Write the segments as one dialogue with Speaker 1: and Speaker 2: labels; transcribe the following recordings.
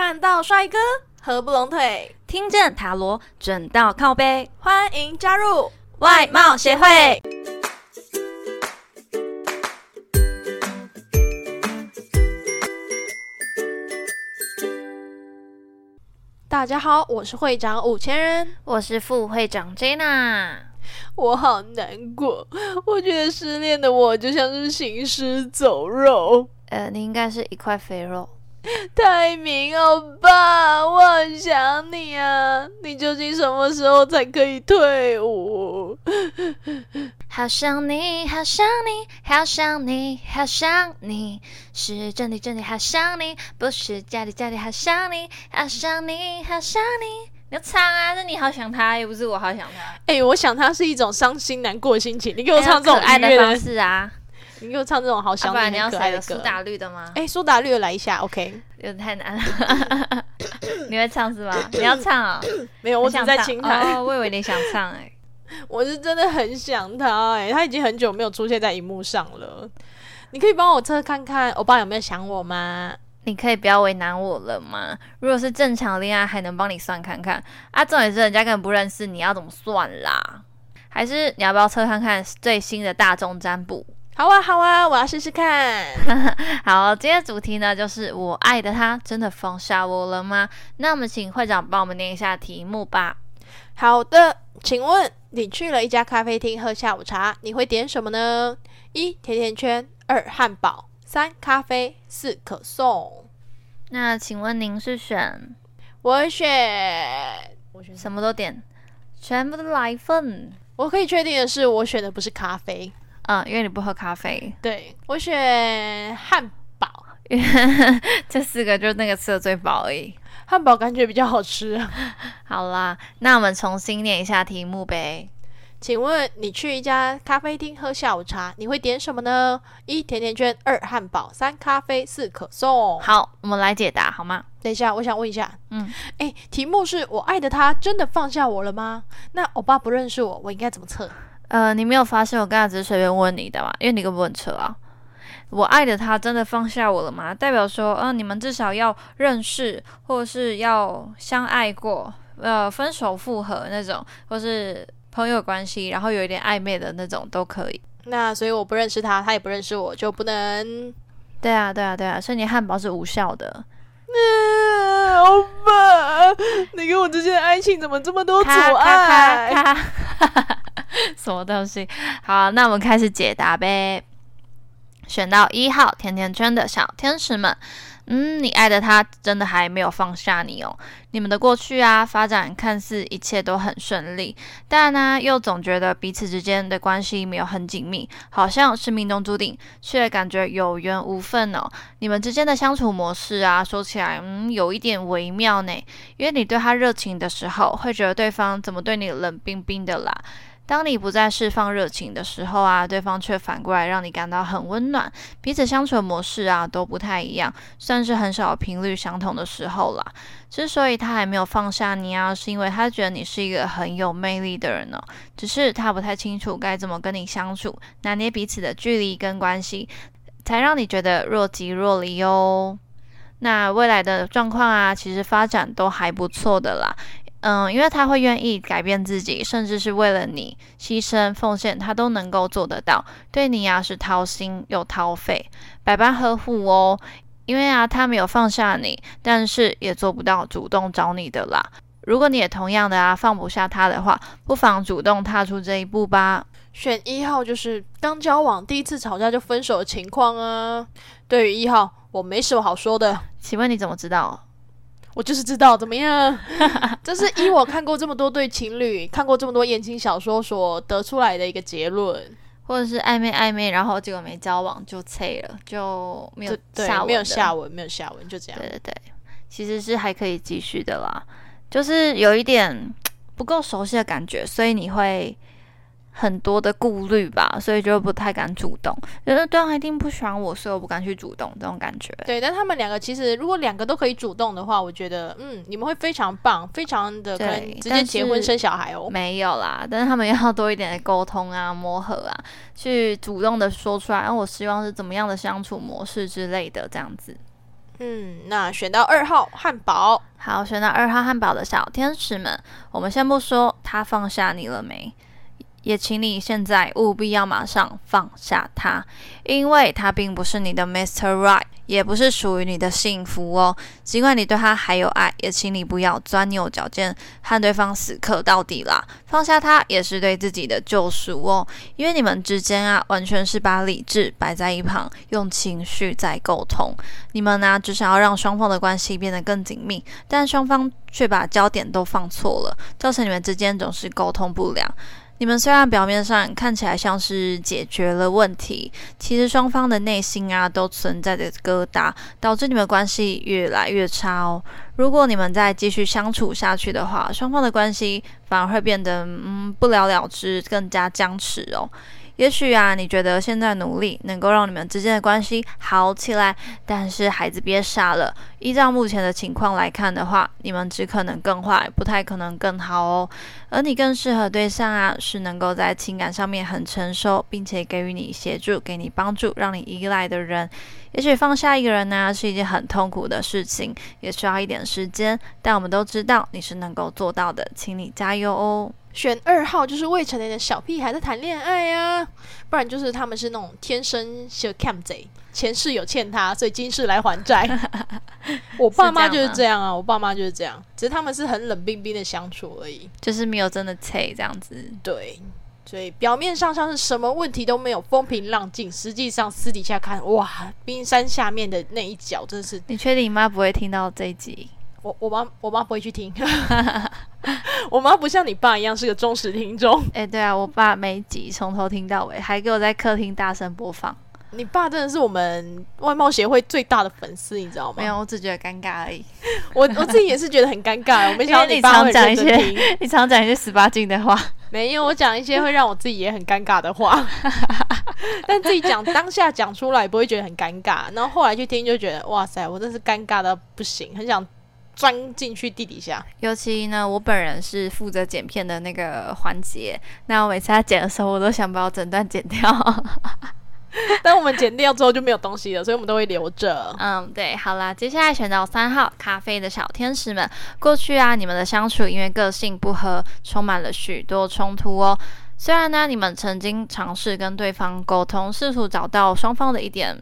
Speaker 1: 看到帅哥合不拢腿，
Speaker 2: 听见塔罗准到靠背，
Speaker 1: 欢迎加入
Speaker 2: 外貌协会。
Speaker 1: 大家好，我是会长五千人，
Speaker 2: 我是副会长 Jenna。
Speaker 1: 我好难过，我觉得失恋的我就像是行尸走肉。
Speaker 2: 呃，你应该是一块肥肉。
Speaker 1: 泰明欧巴，我很想你啊！你究竟什么时候才可以退伍？
Speaker 2: 好想你，好想你，好想你，好想你，是真的真的好想你，不是假的假的好想你，好想你，好想你。你要唱啊！是你好想他，又不是我好想他。
Speaker 1: 哎，我想他是一种伤心难过的心情。你给我唱这种
Speaker 2: 爱的方式啊！
Speaker 1: 你给我唱这种好想你、
Speaker 2: 你要。苏打绿的吗？
Speaker 1: 哎，苏打绿的来一下，OK。
Speaker 2: 有点太难了。你会唱是吗？你要唱啊？
Speaker 1: 没有，我只在轻弹。
Speaker 2: 哦，我以为你想唱哎。
Speaker 1: 我是真的很想他哎，他已经很久没有出现在荧幕上了。你可以帮我测看看，欧巴有没有想我吗？
Speaker 2: 你可以不要为难我了吗？如果是正常恋爱，还能帮你算看看啊。重点是人家根本不认识，你要怎么算啦？还是你要不要测看看最新的大众占卜？
Speaker 1: 好啊，好啊，我要试试看。
Speaker 2: 好，今天主题呢就是我爱的他真的放下我了吗？那我们请会长帮我们念一下题目吧。
Speaker 1: 好的，请问你去了一家咖啡厅喝下午茶，你会点什么呢？一甜甜圈，二汉堡。三咖啡，四可颂。
Speaker 2: 那请问您是选？
Speaker 1: 我选，
Speaker 2: 我选什么都点，全部都来一份。
Speaker 1: 我可以确定的是，我选的不是咖啡。
Speaker 2: 嗯，因为你不喝咖啡。
Speaker 1: 对，我选汉堡。
Speaker 2: 这四个就那个吃的最饱而已。
Speaker 1: 汉堡感觉比较好吃。
Speaker 2: 好啦，那我们重新念一下题目呗。
Speaker 1: 请问你去一家咖啡厅喝下午茶，你会点什么呢？一甜甜圈，二汉堡，三咖啡，四可颂。
Speaker 2: 好，我们来解答好吗？
Speaker 1: 等一下，我想问一下，嗯，哎，题目是我爱的他真的放下我了吗？那欧巴不认识我，我应该怎么测？
Speaker 2: 呃，你没有发现我刚才只是随便问你的吗？因为你根本不测啊。我爱的他真的放下我了吗？代表说，嗯，你们至少要认识，或是要相爱过，呃，分手复合那种，或是。朋友关系，然后有一点暧昧的那种都可以。
Speaker 1: 那所以我不认识他，他也不认识我，就不能。
Speaker 2: 对啊，对啊，对啊，所以你汉堡是无效的。
Speaker 1: 欧巴，你跟我之间的爱情怎么这么多阻碍？
Speaker 2: 什么东西？好，那我们开始解答呗。选到一号甜甜圈的小天使们。嗯，你爱的他真的还没有放下你哦。你们的过去啊，发展看似一切都很顺利，但呢，又总觉得彼此之间的关系没有很紧密，好像是命中注定，却感觉有缘无分哦。你们之间的相处模式啊，说起来，嗯，有一点微妙呢。因为你对他热情的时候，会觉得对方怎么对你冷冰冰的啦。当你不再释放热情的时候啊，对方却反过来让你感到很温暖，彼此相处的模式啊都不太一样，算是很少频率相同的时候啦。之所以他还没有放下你啊，是因为他觉得你是一个很有魅力的人呢，只是他不太清楚该怎么跟你相处，拿捏彼此的距离跟关系，才让你觉得若即若离哦。那未来的状况啊，其实发展都还不错的啦。嗯，因为他会愿意改变自己，甚至是为了你牺牲奉献，他都能够做得到。对你啊是掏心又掏肺，百般呵护哦。因为啊，他没有放下你，但是也做不到主动找你的啦。如果你也同样的啊放不下他的话，不妨主动踏出这一步吧。
Speaker 1: 选一号就是刚交往第一次吵架就分手的情况啊。对于一号，我没什么好说的。
Speaker 2: 请问你怎么知道？
Speaker 1: 我就是知道怎么样，这是依我看过这么多对情侣，看过这么多言情小说所得出来的一个结论，
Speaker 2: 或者是暧昧暧昧，然后结果没交往就脆了，就没有下文，
Speaker 1: 没有下文，没有下文，就这样。
Speaker 2: 对对对，其实是还可以继续的啦，就是有一点不够熟悉的感觉，所以你会。很多的顾虑吧，所以就不太敢主动。觉得对方一定不喜欢我，所以我不敢去主动，这种感觉。
Speaker 1: 对，但他们两个其实如果两个都可以主动的话，我觉得嗯，你们会非常棒，非常的可能直接结婚生小孩哦。
Speaker 2: 没有啦，但是他们要多一点的沟通啊、磨合啊，去主动的说出来，然后我希望是怎么样的相处模式之类的，这样子。
Speaker 1: 嗯，那选到二号汉堡，
Speaker 2: 好，选到二号汉堡的小天使们，我们先不说他放下你了没，也请你现在务必要马上放下他，因为他并不是你的 Mr. Right。也不是属于你的幸福哦。尽管你对他还有爱，也请你不要钻牛角尖，和对方死磕到底啦。放下他也是对自己的救赎哦。因为你们之间啊，完全是把理智摆在一旁，用情绪在沟通。你们呢，只想要让双方的关系变得更紧密，但双方却把焦点都放错了，造成你们之间总是沟通不良。你们虽然表面上看起来像是解决了问题，其实双方的内心啊都存在着疙瘩，导致你们关系越来越差哦。如果你们再继续相处下去的话，双方的关系反而会变得嗯不了了之，更加僵持哦。也许啊，你觉得现在努力能够让你们之间的关系好起来，但是孩子别傻了。依照目前的情况来看的话，你们只可能更坏，不太可能更好哦。而你更适合对象啊，是能够在情感上面很成熟，并且给予你协助、给你帮助、让你依赖的人。也许放下一个人呢，是一件很痛苦的事情，也需要一点时间。但我们都知道你是能够做到的，请你加油哦。
Speaker 1: 选二号就是未成年的小屁孩在谈恋爱啊，不然就是他们是那种天生小 cam 贼，前世有欠他，所以今世来还债。我爸妈就是这样啊，我爸妈就是这样，只是他们是很冷冰冰的相处而已，
Speaker 2: 就是没有真的切这样子。
Speaker 1: 对，所以表面上像是什么问题都没有，风平浪静，实际上私底下看，哇，冰山下面的那一角真是。
Speaker 2: 你确定你妈不会听到这一集？
Speaker 1: 我我妈我妈不会去听，我妈不像你爸一样是个忠实听众。
Speaker 2: 哎，对啊，我爸每集从头听到尾，还给我在客厅大声播放。
Speaker 1: 你爸真的是我们外貌协会最大的粉丝，你知道吗？
Speaker 2: 没有，我只觉得尴尬而已。
Speaker 1: 我我自己也是觉得很尴尬，我没想到
Speaker 2: 你
Speaker 1: 常
Speaker 2: 讲一些，你常讲一些十八禁的话。
Speaker 1: 没有，我讲一些会让我自己也很尴尬的话，但自己讲当下讲出来不会觉得很尴尬，然后后来去听就觉得哇塞，我真是尴尬的不行，很想。钻进去地底下，
Speaker 2: 尤其呢，我本人是负责剪片的那个环节。那我每次在剪的时候，我都想把我整段剪掉。
Speaker 1: 但我们剪掉之后就没有东西了，所以我们都会留着。
Speaker 2: 嗯，对，好啦，接下来选到三号咖啡的小天使们。过去啊，你们的相处因为个性不合，充满了许多冲突哦。虽然呢，你们曾经尝试跟对方沟通，试图找到双方的一点，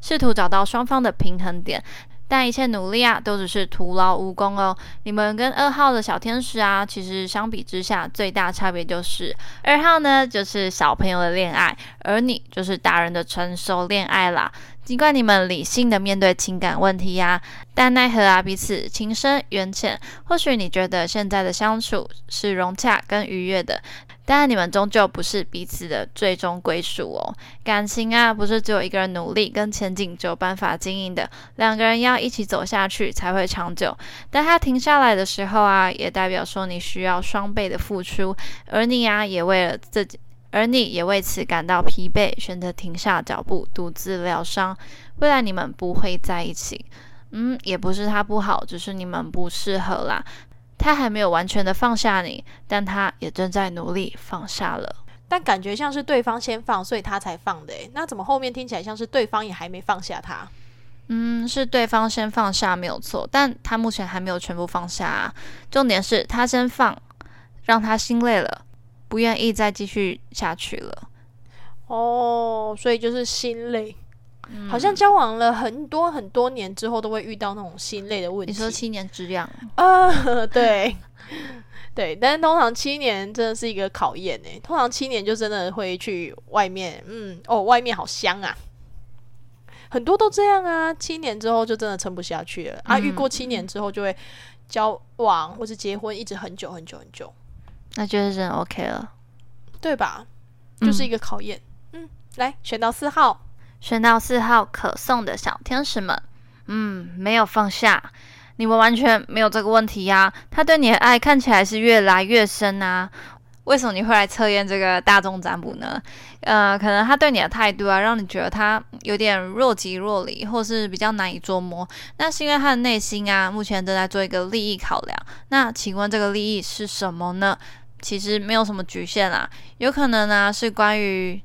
Speaker 2: 试图找到双方的平衡点。但一切努力啊，都只是徒劳无功哦。你们跟二号的小天使啊，其实相比之下，最大差别就是二号呢，就是小朋友的恋爱，而你就是大人的成熟恋爱啦。尽管你们理性的面对情感问题呀，但奈何啊，彼此情深缘浅。或许你觉得现在的相处是融洽跟愉悦的。但你们终究不是彼此的最终归属哦。感情啊，不是只有一个人努力跟前进就有办法经营的，两个人要一起走下去才会长久。但他停下来的时候啊，也代表说你需要双倍的付出，而你啊，也为了自己，而你也为此感到疲惫，选择停下脚步，独自疗伤。未来你们不会在一起，嗯，也不是他不好，只是你们不适合啦。他还没有完全的放下你，但他也正在努力放下了。
Speaker 1: 但感觉像是对方先放，所以他才放的。诶，那怎么后面听起来像是对方也还没放下他？
Speaker 2: 嗯，是对方先放下没有错，但他目前还没有全部放下。啊。重点是他先放，让他心累了，不愿意再继续下去了。
Speaker 1: 哦，所以就是心累。好像交往了很多很多年之后，都会遇到那种心累的问题。
Speaker 2: 你说七年之痒
Speaker 1: 啊？对，对，但是通常七年真的是一个考验呢。通常七年就真的会去外面，嗯，哦，外面好香啊，很多都这样啊。七年之后就真的撑不下去了啊。遇过七年之后就会交往或是结婚，一直很久很久很久，
Speaker 2: 那就是真 OK 了，
Speaker 1: 对吧？就是一个考验。嗯，来选到四号。
Speaker 2: 选到四号可送的小天使们，嗯，没有放下，你们完全没有这个问题呀。他对你的爱看起来是越来越深啊。为什么你会来测验这个大众占卜呢？呃，可能他对你的态度啊，让你觉得他有点若即若离，或是比较难以捉摸。那是因为他的内心啊，目前正在做一个利益考量。那请问这个利益是什么呢？其实没有什么局限啦，有可能呢是关于。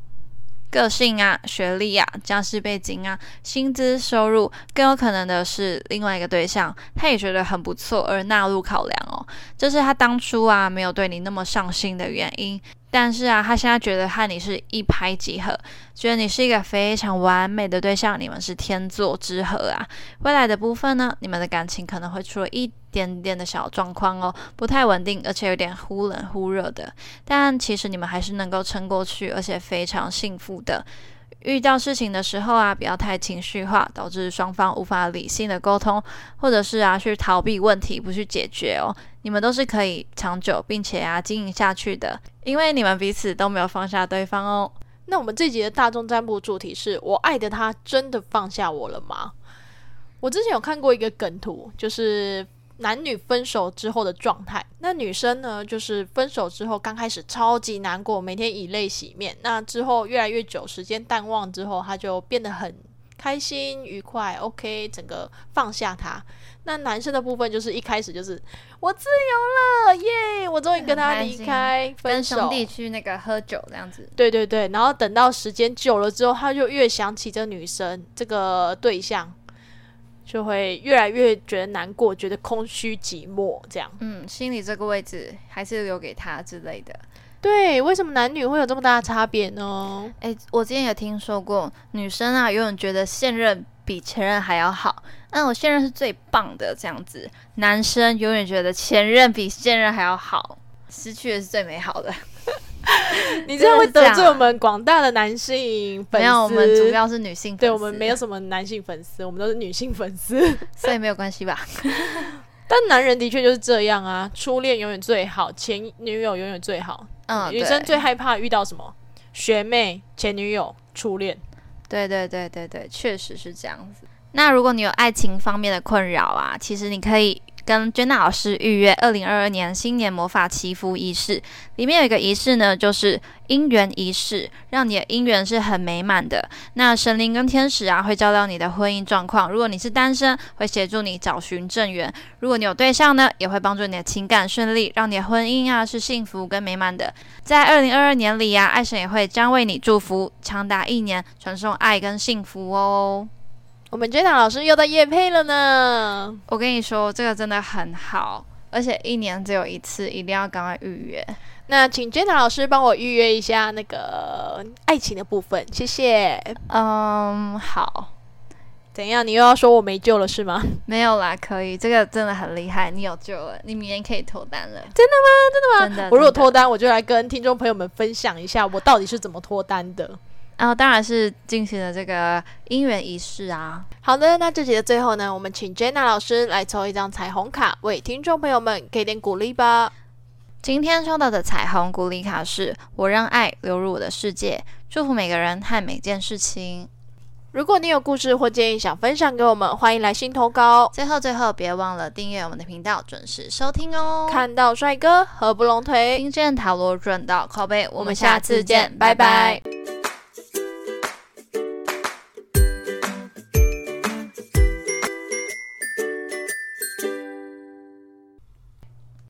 Speaker 2: 个性啊、学历啊、家世背景啊、薪资收入，更有可能的是另外一个对象，他也觉得很不错而纳入考量哦。这是他当初啊没有对你那么上心的原因。但是啊，他现在觉得和你是一拍即合，觉得你是一个非常完美的对象，你们是天作之合啊。未来的部分呢，你们的感情可能会出了一点点的小状况哦，不太稳定，而且有点忽冷忽热的。但其实你们还是能够撑过去，而且非常幸福的。遇到事情的时候啊，不要太情绪化，导致双方无法理性的沟通，或者是啊去逃避问题，不去解决哦。你们都是可以长久并且啊经营下去的，因为你们彼此都没有放下对方哦。
Speaker 1: 那我们这集的大众占卜主题是我爱的他真的放下我了吗？我之前有看过一个梗图，就是。男女分手之后的状态，那女生呢，就是分手之后刚开始超级难过，每天以泪洗面。那之后越来越久，时间淡忘之后，她就变得很开心愉快，OK，整个放下他。那男生的部分就是一开始就是我自由了，耶，我终于跟他离开，
Speaker 2: 跟兄弟去那个喝酒这样子。
Speaker 1: 对对对，然后等到时间久了之后，他就越想起这女生这个对象。就会越来越觉得难过，觉得空虚寂寞，这样。
Speaker 2: 嗯，心里这个位置还是留给他之类的。
Speaker 1: 对，为什么男女会有这么大的差别呢？
Speaker 2: 诶，我之前也听说过，女生啊永远觉得现任比前任还要好，那我现任是最棒的这样子。男生永远觉得前任比现任还要好，失去的是最美好的。
Speaker 1: 你这样会得罪我们广大的男性粉丝。没
Speaker 2: 有，我们主要是女性。
Speaker 1: 对我们没有什么男性粉丝，我们都是女性粉丝，
Speaker 2: 所以没有关系吧？
Speaker 1: 但男人的确就是这样啊，初恋永远最好，前女友永远最好。嗯，女生最害怕遇到什么？学妹、前女友、初恋。
Speaker 2: 对对对对对，确实是这样子。那如果你有爱情方面的困扰啊，其实你可以。跟 Jenna 老师预约二零二二年新年魔法祈福仪式，里面有一个仪式呢，就是姻缘仪式，让你的姻缘是很美满的。那神灵跟天使啊，会照料你的婚姻状况。如果你是单身，会协助你找寻正缘；如果你有对象呢，也会帮助你的情感顺利，让你的婚姻啊是幸福跟美满的。在二零二二年里啊，爱神也会将为你祝福，长达一年，传送爱跟幸福哦。
Speaker 1: 我们 Jenna 老师又在夜配了呢。
Speaker 2: 我跟你说，这个真的很好，而且一年只有一次，一定要赶快预约。
Speaker 1: 那请 Jenna 老师帮我预约一下那个爱情的部分，谢谢。
Speaker 2: 嗯，好。
Speaker 1: 怎样？你又要说我没救了是吗？
Speaker 2: 没有啦，可以。这个真的很厉害，你有救了，你明天可以脱单了。
Speaker 1: 真的吗？真的吗？
Speaker 2: 真的。
Speaker 1: 我如果脱单，我就来跟听众朋友们分享一下我到底是怎么脱单的。
Speaker 2: 然后当然是进行了这个姻缘仪式啊。
Speaker 1: 好的，那这集的最后呢，我们请 Jenna 老师来抽一张彩虹卡，为听众朋友们给点鼓励吧。
Speaker 2: 今天抽到的彩虹鼓励卡是：我让爱流入我的世界，祝福每个人和每件事情。
Speaker 1: 如果你有故事或建议想分享给我们，欢迎来信投稿。
Speaker 2: 最后最后，别忘了订阅我们的频道，准时收听哦。
Speaker 1: 看到帅哥合不拢腿，
Speaker 2: 听见塔罗转到靠背，
Speaker 1: 我们下次见，拜拜。